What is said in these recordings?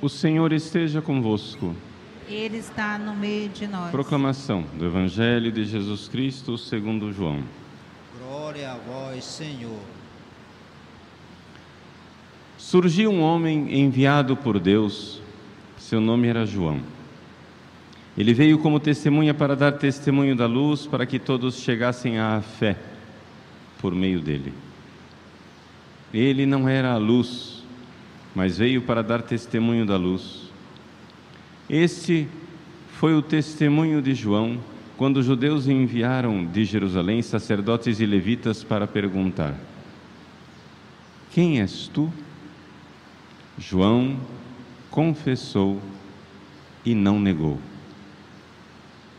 O Senhor esteja convosco. Ele está no meio de nós. Proclamação do Evangelho de Jesus Cristo segundo João. Glória a vós, Senhor. Surgiu um homem enviado por Deus, seu nome era João. Ele veio como testemunha para dar testemunho da luz, para que todos chegassem à fé por meio dele. Ele não era a luz, mas veio para dar testemunho da luz. Este foi o testemunho de João quando os judeus enviaram de Jerusalém sacerdotes e levitas para perguntar: Quem és tu? João confessou e não negou.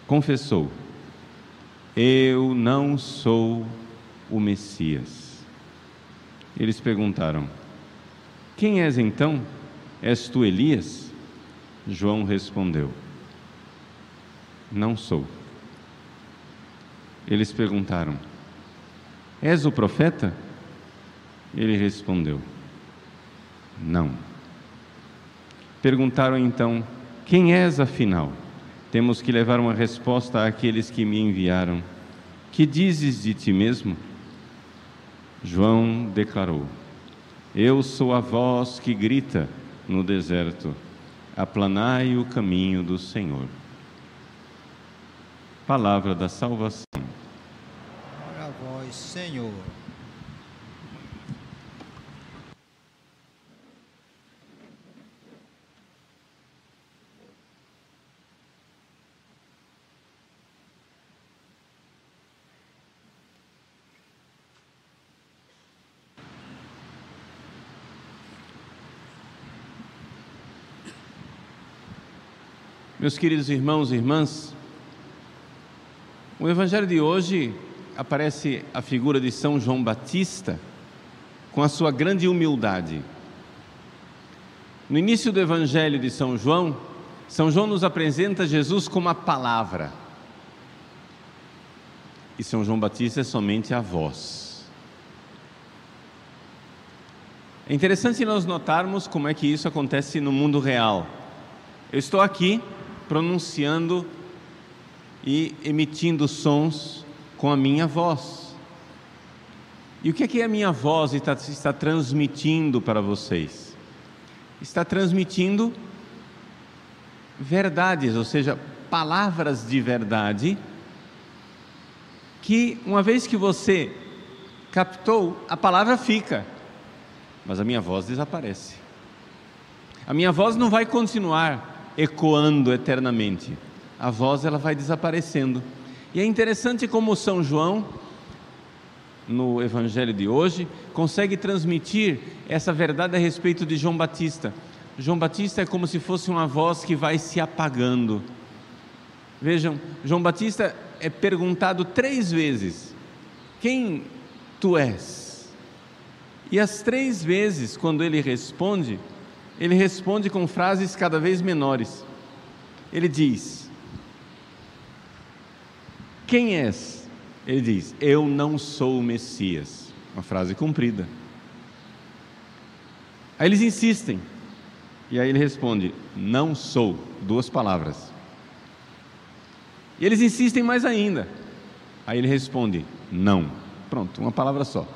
Confessou: Eu não sou o Messias. Eles perguntaram: Quem és então? És tu Elias? João respondeu: Não sou. Eles perguntaram: És o profeta? Ele respondeu: Não. Perguntaram então: Quem és afinal? Temos que levar uma resposta àqueles que me enviaram. Que dizes de ti mesmo? João declarou: Eu sou a voz que grita no deserto: Aplanai o caminho do Senhor. Palavra da salvação. Glória a vós, Senhor. Meus queridos irmãos e irmãs, o Evangelho de hoje aparece a figura de São João Batista com a sua grande humildade. No início do Evangelho de São João, São João nos apresenta Jesus como a palavra. E São João Batista é somente a voz. É interessante nós notarmos como é que isso acontece no mundo real. Eu estou aqui pronunciando e emitindo sons com a minha voz. E o que é que a minha voz está, está transmitindo para vocês? Está transmitindo verdades, ou seja, palavras de verdade, que uma vez que você captou, a palavra fica, mas a minha voz desaparece. A minha voz não vai continuar ecoando eternamente. A voz ela vai desaparecendo. E é interessante como São João no evangelho de hoje consegue transmitir essa verdade a respeito de João Batista. João Batista é como se fosse uma voz que vai se apagando. Vejam, João Batista é perguntado três vezes: Quem tu és? E as três vezes, quando ele responde, ele responde com frases cada vez menores. Ele diz: Quem és? Ele diz: Eu não sou o Messias. Uma frase comprida. Aí eles insistem. E aí ele responde: Não sou. Duas palavras. E eles insistem mais ainda. Aí ele responde: Não. Pronto, uma palavra só.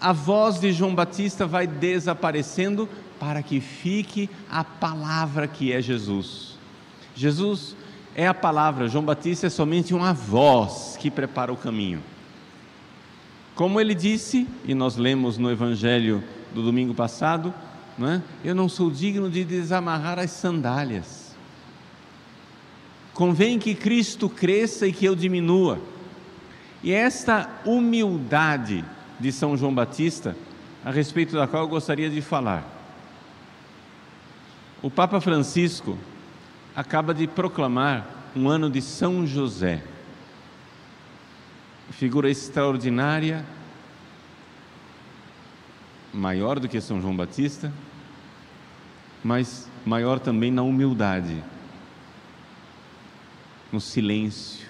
A voz de João Batista vai desaparecendo para que fique a palavra que é Jesus. Jesus é a palavra, João Batista é somente uma voz que prepara o caminho. Como ele disse, e nós lemos no Evangelho do domingo passado, não é? eu não sou digno de desamarrar as sandálias. Convém que Cristo cresça e que eu diminua. E esta humildade de São João Batista, a respeito da qual eu gostaria de falar. O Papa Francisco acaba de proclamar um ano de São José, figura extraordinária, maior do que São João Batista, mas maior também na humildade, no silêncio,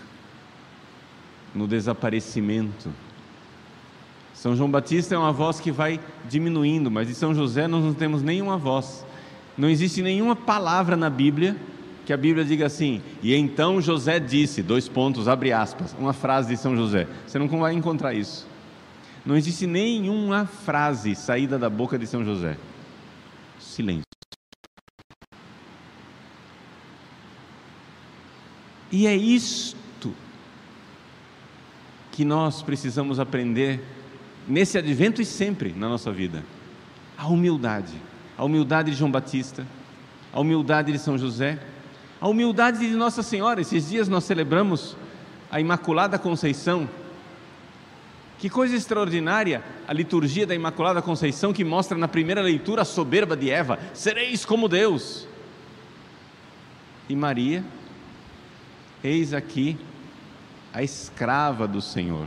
no desaparecimento. São João Batista é uma voz que vai diminuindo, mas de São José nós não temos nenhuma voz. Não existe nenhuma palavra na Bíblia que a Bíblia diga assim, e então José disse, dois pontos, abre aspas, uma frase de São José. Você não vai encontrar isso. Não existe nenhuma frase saída da boca de São José. Silêncio. E é isto que nós precisamos aprender nesse advento e sempre na nossa vida: a humildade. A humildade de João Batista, a humildade de São José, a humildade de Nossa Senhora. Esses dias nós celebramos a Imaculada Conceição. Que coisa extraordinária a liturgia da Imaculada Conceição que mostra na primeira leitura a soberba de Eva: sereis como Deus. E Maria, eis aqui a escrava do Senhor,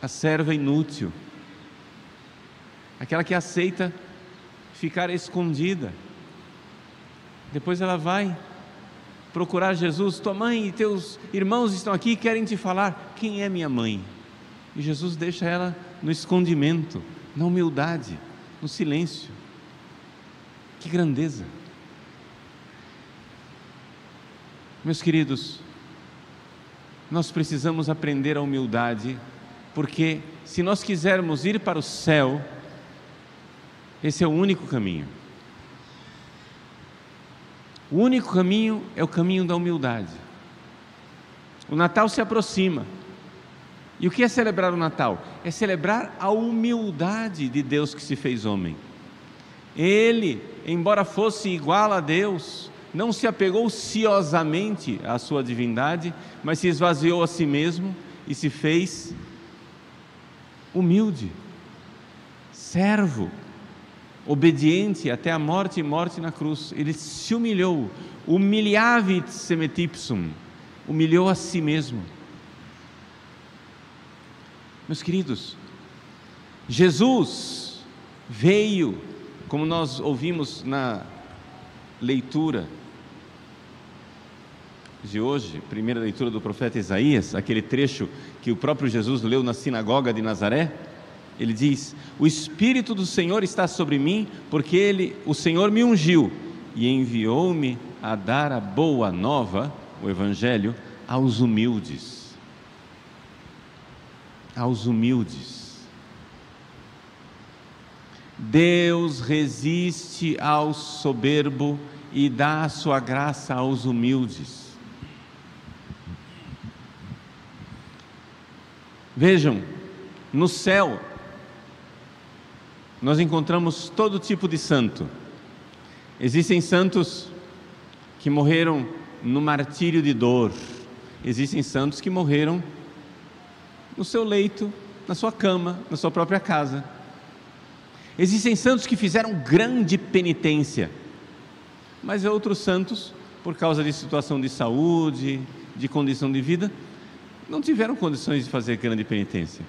a serva inútil, aquela que aceita ficar escondida. Depois ela vai procurar Jesus, tua mãe e teus irmãos estão aqui e querem te falar: quem é minha mãe? E Jesus deixa ela no escondimento, na humildade, no silêncio. Que grandeza! Meus queridos, nós precisamos aprender a humildade, porque se nós quisermos ir para o céu, esse é o único caminho. O único caminho é o caminho da humildade. O Natal se aproxima. E o que é celebrar o Natal? É celebrar a humildade de Deus que se fez homem. Ele, embora fosse igual a Deus, não se apegou ciosamente à sua divindade, mas se esvaziou a si mesmo e se fez humilde, servo, obediente até a morte e morte na cruz. Ele se humilhou, humiliavit semetipsum, humilhou a si mesmo. Meus queridos, Jesus veio, como nós ouvimos na leitura de hoje, primeira leitura do profeta Isaías, aquele trecho que o próprio Jesus leu na sinagoga de Nazaré, ele diz: O Espírito do Senhor está sobre mim, porque ele, o Senhor me ungiu e enviou-me a dar a boa nova, o Evangelho, aos humildes. Aos humildes. Deus resiste ao soberbo e dá a sua graça aos humildes. Vejam, no céu nós encontramos todo tipo de santo. Existem santos que morreram no martírio de dor, existem santos que morreram no seu leito, na sua cama, na sua própria casa. Existem santos que fizeram grande penitência, mas outros santos, por causa de situação de saúde, de condição de vida, não tiveram condições de fazer grande penitência.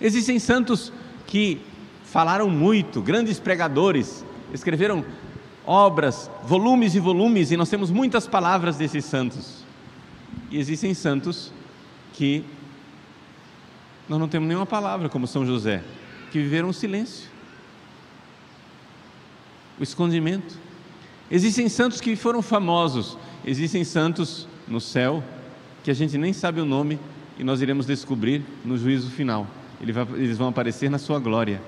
Existem santos que falaram muito, grandes pregadores, escreveram obras, volumes e volumes, e nós temos muitas palavras desses santos. E existem santos que nós não temos nenhuma palavra, como São José, que viveram o silêncio, o escondimento. Existem santos que foram famosos, existem santos no céu que a gente nem sabe o nome e nós iremos descobrir no juízo final. Eles vão aparecer na sua glória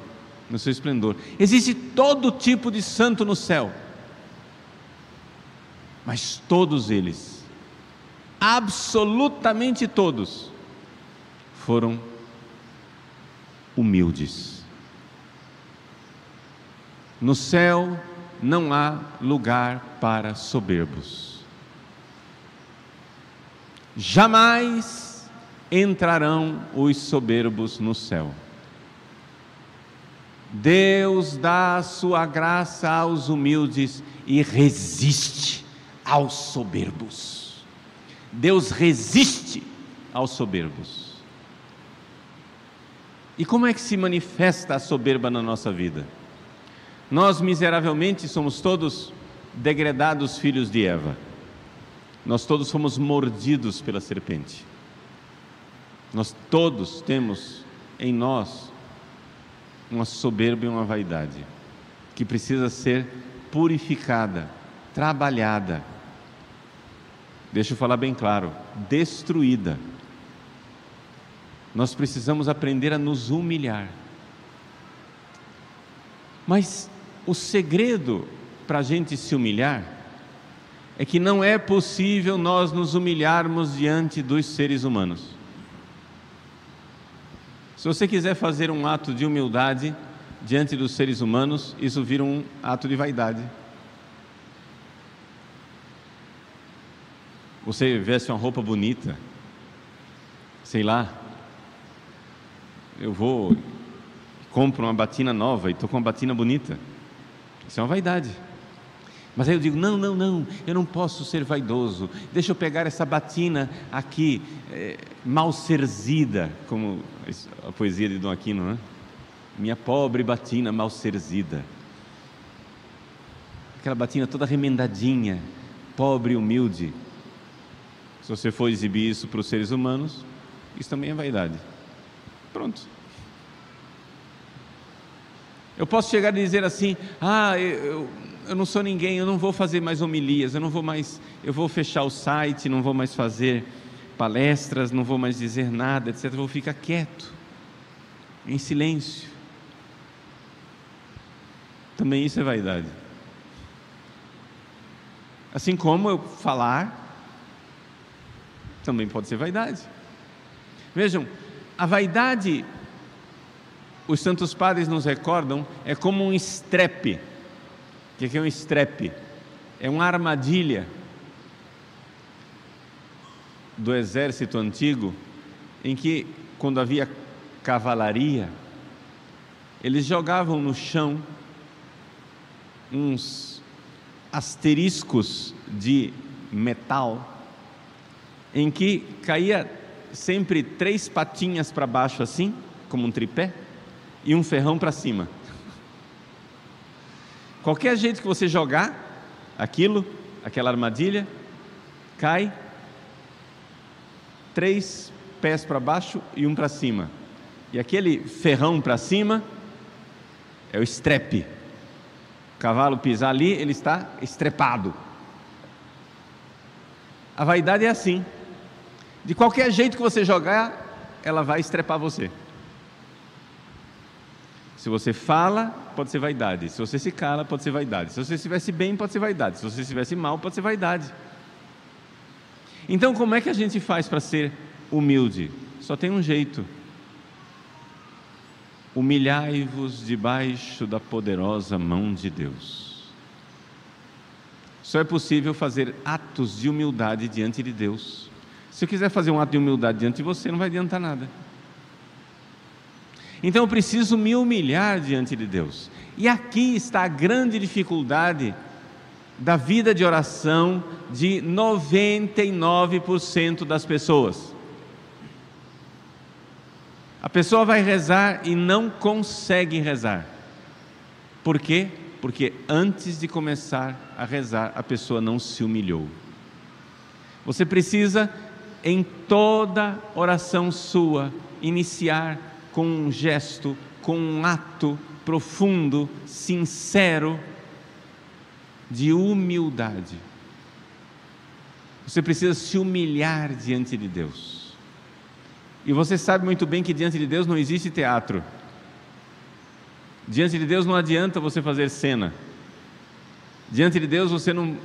no seu esplendor. Existe todo tipo de santo no céu, mas todos eles, absolutamente todos, foram humildes. No céu não há lugar para soberbos. Jamais entrarão os soberbos no céu. Deus dá a sua graça aos humildes e resiste aos soberbos. Deus resiste aos soberbos. E como é que se manifesta a soberba na nossa vida? Nós miseravelmente somos todos degredados filhos de Eva. Nós todos fomos mordidos pela serpente. Nós todos temos em nós uma soberba e uma vaidade, que precisa ser purificada, trabalhada. Deixa eu falar bem claro: destruída. Nós precisamos aprender a nos humilhar. Mas o segredo para a gente se humilhar é que não é possível nós nos humilharmos diante dos seres humanos. Se você quiser fazer um ato de humildade diante dos seres humanos, isso vira um ato de vaidade. Você veste uma roupa bonita, sei lá, eu vou compro uma batina nova e estou com uma batina bonita. Isso é uma vaidade. Mas aí eu digo: não, não, não, eu não posso ser vaidoso. Deixa eu pegar essa batina aqui, é, mal serzida, como a poesia de Dom Aquino, né? Minha pobre batina mal serzida. Aquela batina toda remendadinha, pobre e humilde. Se você for exibir isso para os seres humanos, isso também é vaidade. Pronto. Eu posso chegar e dizer assim: ah, eu, eu não sou ninguém, eu não vou fazer mais homilias, eu não vou mais, eu vou fechar o site, não vou mais fazer palestras, não vou mais dizer nada, etc. Eu vou ficar quieto, em silêncio. Também isso é vaidade. Assim como eu falar, também pode ser vaidade. Vejam, a vaidade os santos padres nos recordam, é como um estrepe. O que é um estrepe? É uma armadilha do exército antigo, em que, quando havia cavalaria, eles jogavam no chão uns asteriscos de metal, em que caía sempre três patinhas para baixo, assim, como um tripé e um ferrão para cima. Qualquer jeito que você jogar aquilo, aquela armadilha, cai três pés para baixo e um para cima. E aquele ferrão para cima é o estrepe. O cavalo pisar ali, ele está estrepado. A vaidade é assim. De qualquer jeito que você jogar, ela vai estrepar você. Se você fala, pode ser vaidade. Se você se cala, pode ser vaidade. Se você estivesse bem, pode ser vaidade. Se você estivesse mal, pode ser vaidade. Então, como é que a gente faz para ser humilde? Só tem um jeito. Humilhai-vos debaixo da poderosa mão de Deus. Só é possível fazer atos de humildade diante de Deus. Se eu quiser fazer um ato de humildade diante de você, não vai adiantar nada. Então eu preciso me humilhar diante de Deus. E aqui está a grande dificuldade da vida de oração de 99% das pessoas. A pessoa vai rezar e não consegue rezar. Por quê? Porque antes de começar a rezar, a pessoa não se humilhou. Você precisa, em toda oração sua, iniciar com um gesto, com um ato profundo, sincero de humildade. Você precisa se humilhar diante de Deus. E você sabe muito bem que diante de Deus não existe teatro. Diante de Deus não adianta você fazer cena. Diante de Deus você não,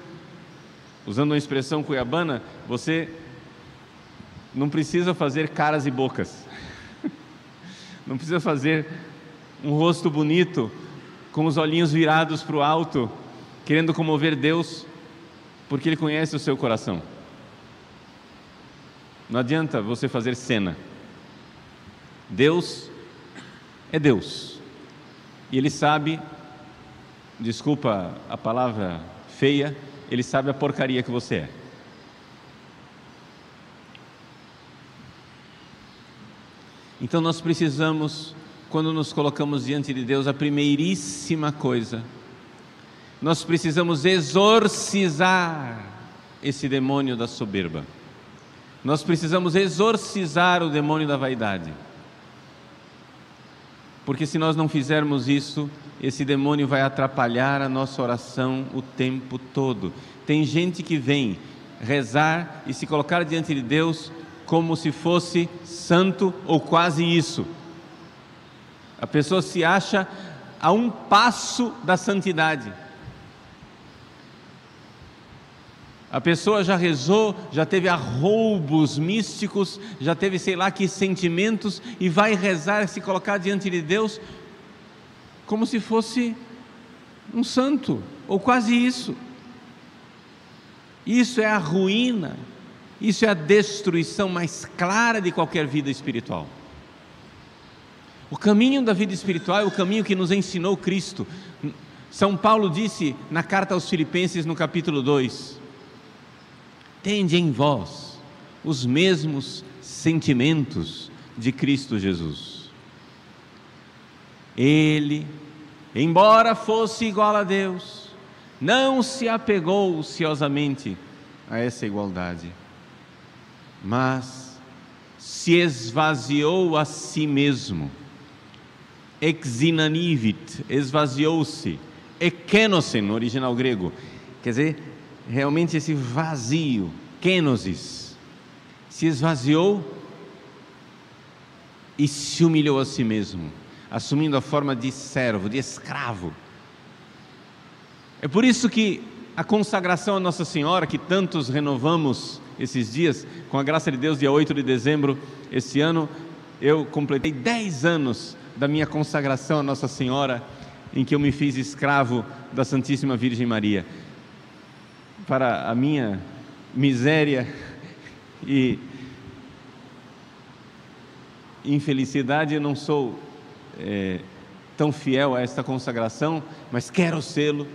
usando uma expressão cuiabana, você não precisa fazer caras e bocas não precisa fazer um rosto bonito, com os olhinhos virados para o alto, querendo comover Deus, porque Ele conhece o seu coração. Não adianta você fazer cena. Deus é Deus. E Ele sabe, desculpa a palavra feia, Ele sabe a porcaria que você é. Então nós precisamos, quando nos colocamos diante de Deus, a primeiríssima coisa, nós precisamos exorcizar esse demônio da soberba. Nós precisamos exorcizar o demônio da vaidade. Porque se nós não fizermos isso, esse demônio vai atrapalhar a nossa oração o tempo todo. Tem gente que vem rezar e se colocar diante de Deus como se fosse santo ou quase isso. A pessoa se acha a um passo da santidade. A pessoa já rezou, já teve arroubos místicos, já teve sei lá que sentimentos e vai rezar, se colocar diante de Deus como se fosse um santo, ou quase isso. Isso é a ruína, isso é a destruição mais clara de qualquer vida espiritual. O caminho da vida espiritual é o caminho que nos ensinou Cristo. São Paulo disse na carta aos Filipenses, no capítulo 2: tende em vós os mesmos sentimentos de Cristo Jesus. Ele, embora fosse igual a Deus, não se apegou ociosamente a essa igualdade, mas se esvaziou a si mesmo, exinanivit, esvaziou-se, ekenosen, no original grego, quer dizer, realmente esse vazio, kenosis, se esvaziou e se humilhou a si mesmo, assumindo a forma de servo, de escravo. É por isso que a consagração a Nossa Senhora, que tantos renovamos esses dias, com a graça de Deus, dia 8 de dezembro, esse ano, eu completei 10 anos da minha consagração a Nossa Senhora, em que eu me fiz escravo da Santíssima Virgem Maria. Para a minha miséria e infelicidade, eu não sou é, tão fiel a esta consagração, mas quero sê-lo,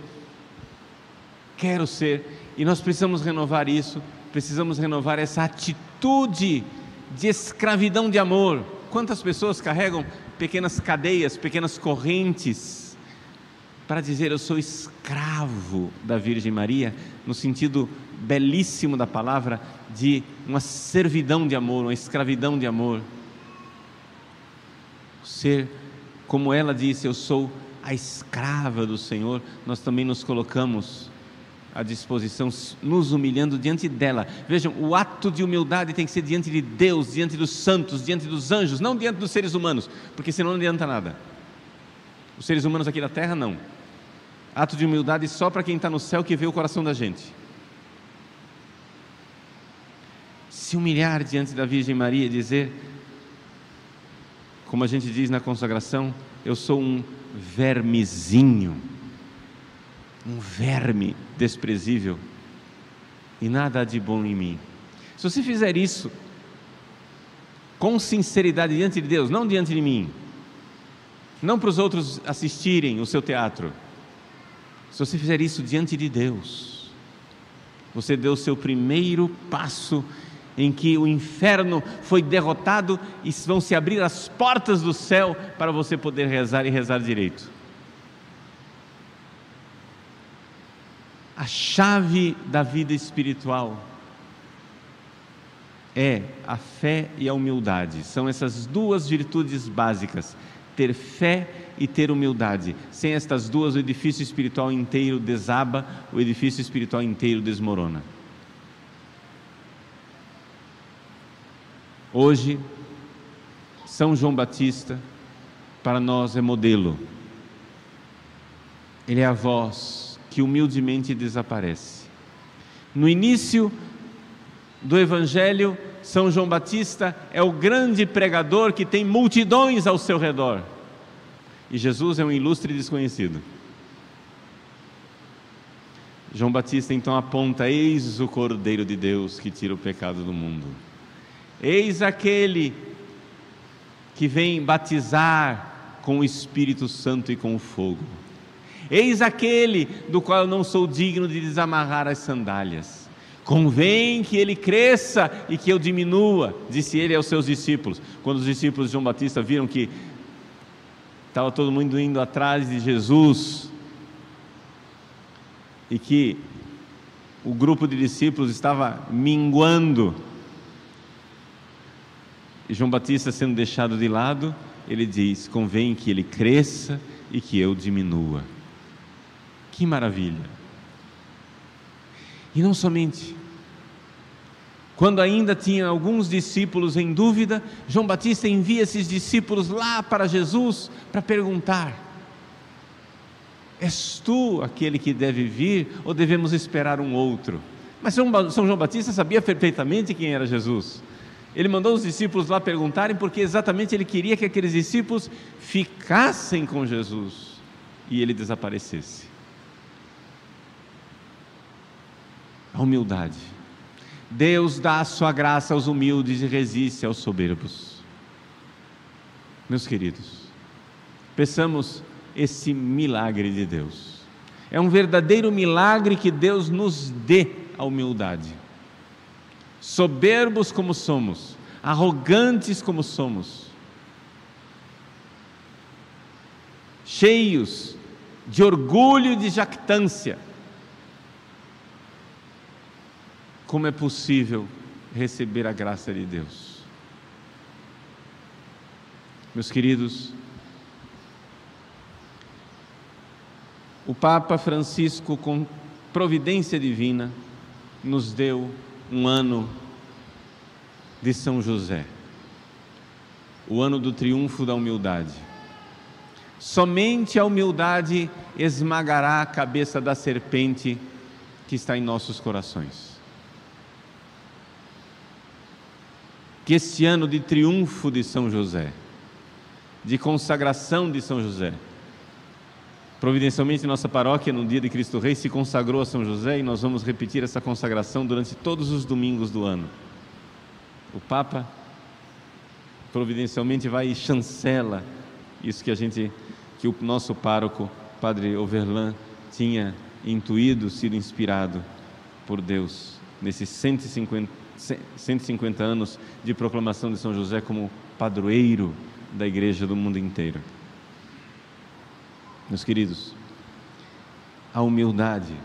quero ser, e nós precisamos renovar isso, precisamos renovar essa atitude de escravidão de amor. Quantas pessoas carregam pequenas cadeias, pequenas correntes, para dizer eu sou escravo da Virgem Maria, no sentido belíssimo da palavra, de uma servidão de amor, uma escravidão de amor. Ser, como ela disse, eu sou a escrava do Senhor, nós também nos colocamos à disposição, nos humilhando diante dela. Vejam, o ato de humildade tem que ser diante de Deus, diante dos santos, diante dos anjos, não diante dos seres humanos, porque senão não adianta nada. Os seres humanos aqui da terra, não. Ato de humildade só para quem está no céu que vê o coração da gente. Se humilhar diante da Virgem Maria e dizer, como a gente diz na consagração, eu sou um vermezinho, um verme desprezível, e nada há de bom em mim. Se você fizer isso, com sinceridade diante de Deus, não diante de mim, não para os outros assistirem o seu teatro, se você fizer isso diante de Deus, você deu o seu primeiro passo em que o inferno foi derrotado e vão se abrir as portas do céu para você poder rezar e rezar direito. A chave da vida espiritual é a fé e a humildade. São essas duas virtudes básicas ter fé e ter humildade. Sem estas duas, o edifício espiritual inteiro desaba, o edifício espiritual inteiro desmorona. Hoje, São João Batista, para nós é modelo. Ele é a voz que humildemente desaparece. No início do Evangelho, são João Batista é o grande pregador que tem multidões ao seu redor. E Jesus é um ilustre desconhecido. João Batista então aponta: Eis o Cordeiro de Deus que tira o pecado do mundo. Eis aquele que vem batizar com o Espírito Santo e com o fogo. Eis aquele do qual eu não sou digno de desamarrar as sandálias. Convém que ele cresça e que eu diminua, disse ele aos seus discípulos. Quando os discípulos de João Batista viram que estava todo mundo indo atrás de Jesus e que o grupo de discípulos estava minguando, e João Batista sendo deixado de lado, ele diz: convém que ele cresça e que eu diminua. Que maravilha! E não somente. Quando ainda tinha alguns discípulos em dúvida, João Batista envia esses discípulos lá para Jesus para perguntar: És tu aquele que deve vir ou devemos esperar um outro? Mas São João Batista sabia perfeitamente quem era Jesus. Ele mandou os discípulos lá perguntarem porque exatamente ele queria que aqueles discípulos ficassem com Jesus e ele desaparecesse. A humildade. Deus dá a sua graça aos humildes e resiste aos soberbos. Meus queridos, peçamos esse milagre de Deus. É um verdadeiro milagre que Deus nos dê a humildade. Soberbos como somos, arrogantes como somos, cheios de orgulho e de jactância, como é possível receber a graça de Deus? Meus queridos, o Papa Francisco, com providência divina, nos deu um ano de São José, o ano do triunfo da humildade. Somente a humildade esmagará a cabeça da serpente que está em nossos corações. Que este ano de triunfo de São José, de consagração de São José, providencialmente nossa paróquia no dia de Cristo Rei se consagrou a São José e nós vamos repetir essa consagração durante todos os domingos do ano. O Papa providencialmente vai e chancela isso que a gente que o nosso pároco, Padre Overlan, tinha intuído, sido inspirado por Deus nesses 150 150 anos de proclamação de São José como padroeiro da igreja do mundo inteiro. Meus queridos, a humildade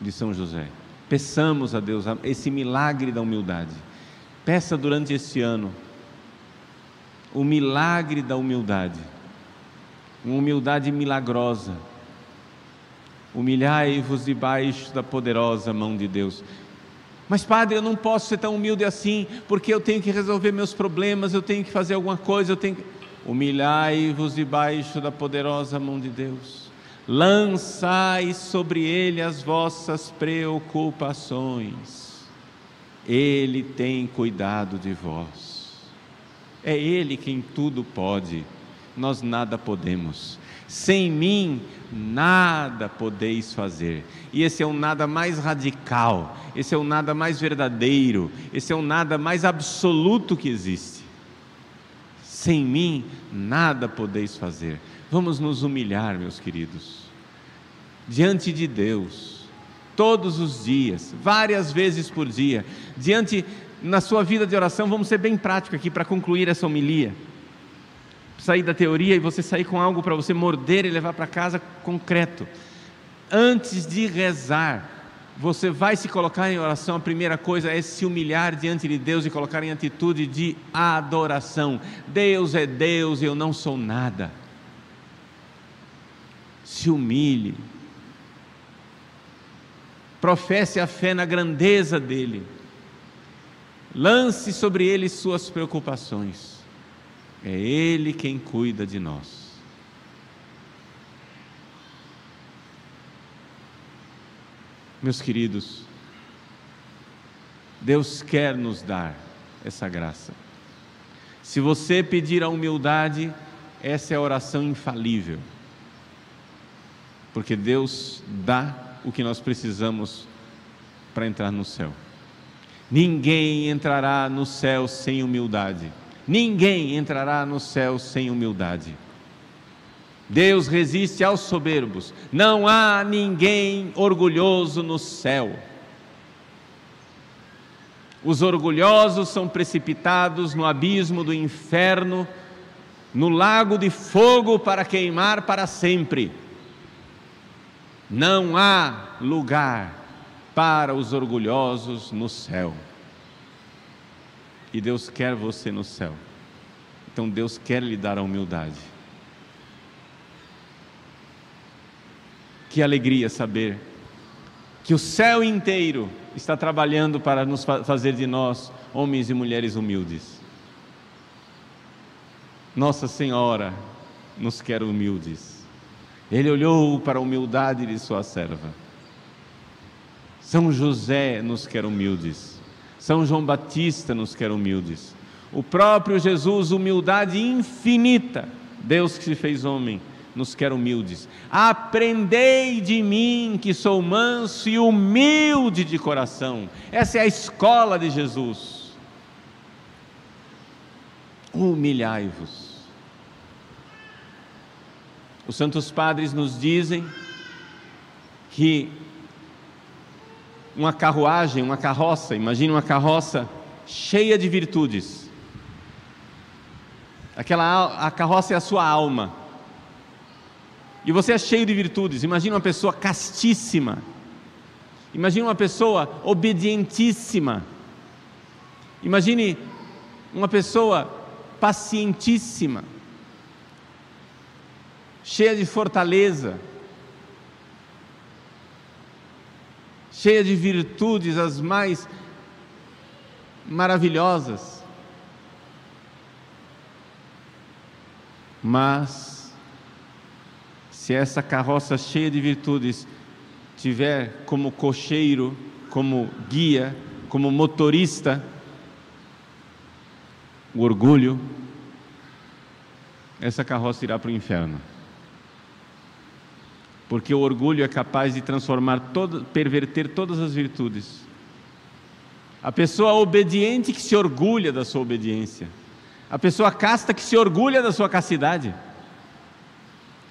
de São José. Peçamos a Deus esse milagre da humildade. Peça durante este ano o milagre da humildade, uma humildade milagrosa. Humilhai-vos debaixo da poderosa mão de Deus. Mas, padre, eu não posso ser tão humilde assim, porque eu tenho que resolver meus problemas, eu tenho que fazer alguma coisa, eu tenho que. Humilhai-vos debaixo da poderosa mão de Deus, lançai sobre ele as vossas preocupações, ele tem cuidado de vós, é ele quem tudo pode, nós nada podemos. Sem mim nada podeis fazer. E esse é um nada mais radical, esse é um nada mais verdadeiro, esse é um nada mais absoluto que existe. Sem mim nada podeis fazer. Vamos nos humilhar, meus queridos, diante de Deus, todos os dias, várias vezes por dia, diante na sua vida de oração, vamos ser bem práticos aqui para concluir essa homilia sair da teoria e você sair com algo para você morder e levar para casa concreto. Antes de rezar, você vai se colocar em oração, a primeira coisa é se humilhar diante de Deus e colocar em atitude de adoração. Deus é Deus eu não sou nada. Se humilhe. Professe a fé na grandeza dEle. Lance sobre Ele suas preocupações. É Ele quem cuida de nós. Meus queridos, Deus quer nos dar essa graça. Se você pedir a humildade, essa é a oração infalível. Porque Deus dá o que nós precisamos para entrar no céu. Ninguém entrará no céu sem humildade. Ninguém entrará no céu sem humildade. Deus resiste aos soberbos. Não há ninguém orgulhoso no céu. Os orgulhosos são precipitados no abismo do inferno, no lago de fogo para queimar para sempre. Não há lugar para os orgulhosos no céu e Deus quer você no céu. Então Deus quer lhe dar a humildade. Que alegria saber que o céu inteiro está trabalhando para nos fazer de nós homens e mulheres humildes. Nossa Senhora nos quer humildes. Ele olhou para a humildade de sua serva. São José nos quer humildes. São João Batista nos quer humildes. O próprio Jesus, humildade infinita, Deus que se fez homem, nos quer humildes. Aprendei de mim, que sou manso e humilde de coração. Essa é a escola de Jesus. Humilhai-vos. Os santos padres nos dizem que uma carruagem, uma carroça, imagine uma carroça cheia de virtudes. Aquela a carroça é a sua alma. E você é cheio de virtudes. Imagine uma pessoa castíssima. Imagine uma pessoa obedientíssima. Imagine uma pessoa pacientíssima cheia de fortaleza, cheia de virtudes as mais maravilhosas. Mas, se essa carroça cheia de virtudes tiver como cocheiro, como guia, como motorista, o orgulho, essa carroça irá para o inferno porque o orgulho é capaz de transformar, todo, perverter todas as virtudes. A pessoa obediente que se orgulha da sua obediência, a pessoa casta que se orgulha da sua castidade,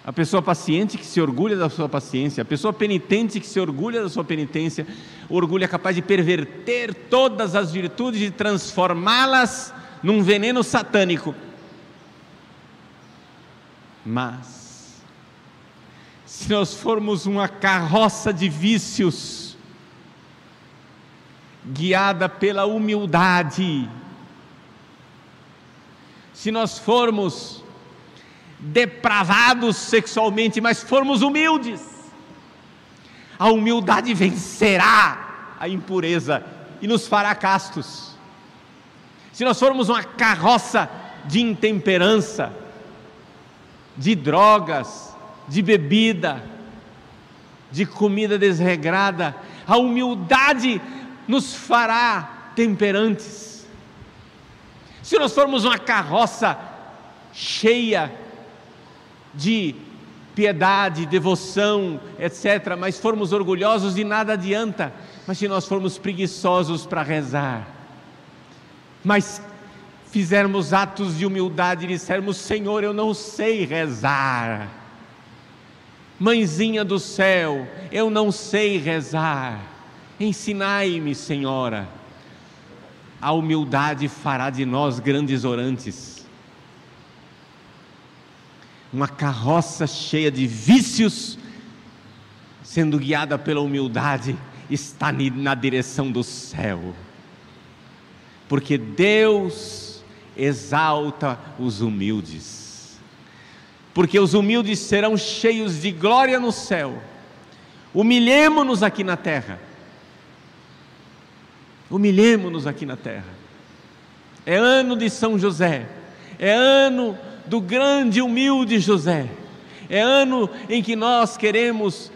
a pessoa paciente que se orgulha da sua paciência, a pessoa penitente que se orgulha da sua penitência, o orgulho é capaz de perverter todas as virtudes e transformá-las num veneno satânico. Mas se nós formos uma carroça de vícios, guiada pela humildade, se nós formos depravados sexualmente, mas formos humildes, a humildade vencerá a impureza e nos fará castos. Se nós formos uma carroça de intemperança, de drogas, de bebida, de comida desregrada. A humildade nos fará temperantes. Se nós formos uma carroça cheia de piedade, devoção, etc., mas formos orgulhosos, de nada adianta. Mas se nós formos preguiçosos para rezar, mas fizermos atos de humildade e dissermos: Senhor, eu não sei rezar Mãezinha do céu, eu não sei rezar, ensinai-me, Senhora. A humildade fará de nós grandes orantes. Uma carroça cheia de vícios, sendo guiada pela humildade, está na direção do céu, porque Deus exalta os humildes porque os humildes serão cheios de glória no céu. Humilhemo-nos aqui na terra. Humilhemo-nos aqui na terra. É ano de São José, é ano do grande humilde José, é ano em que nós queremos,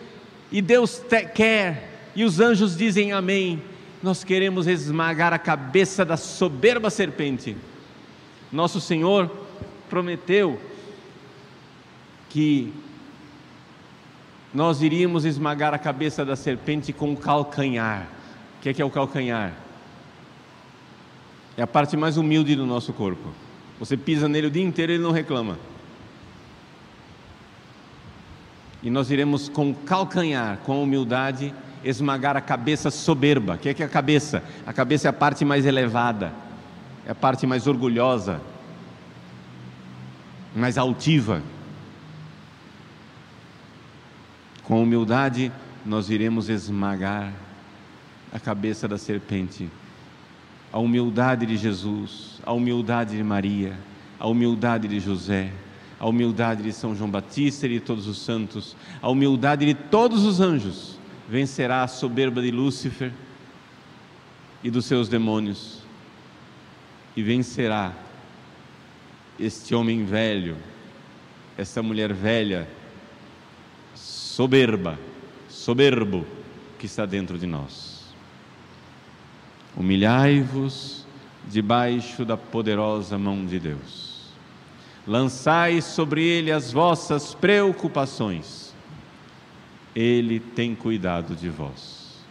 e Deus quer, e os anjos dizem amém. Nós queremos esmagar a cabeça da soberba serpente. Nosso Senhor prometeu que nós iríamos esmagar a cabeça da serpente com o calcanhar. O que é, que é o calcanhar? É a parte mais humilde do nosso corpo. Você pisa nele o dia inteiro e ele não reclama. E nós iremos com calcanhar, com humildade, esmagar a cabeça soberba. O que é, que é a cabeça? A cabeça é a parte mais elevada, é a parte mais orgulhosa, mais altiva. Com humildade, nós iremos esmagar a cabeça da serpente. A humildade de Jesus, a humildade de Maria, a humildade de José, a humildade de São João Batista e de todos os santos, a humildade de todos os anjos, vencerá a soberba de Lúcifer e dos seus demônios, e vencerá este homem velho, essa mulher velha, soberba, soberbo, que está dentro de nós. Humilhai-vos debaixo da poderosa mão de Deus lançai sobre ele as vossas preocupações, ele tem cuidado de vós.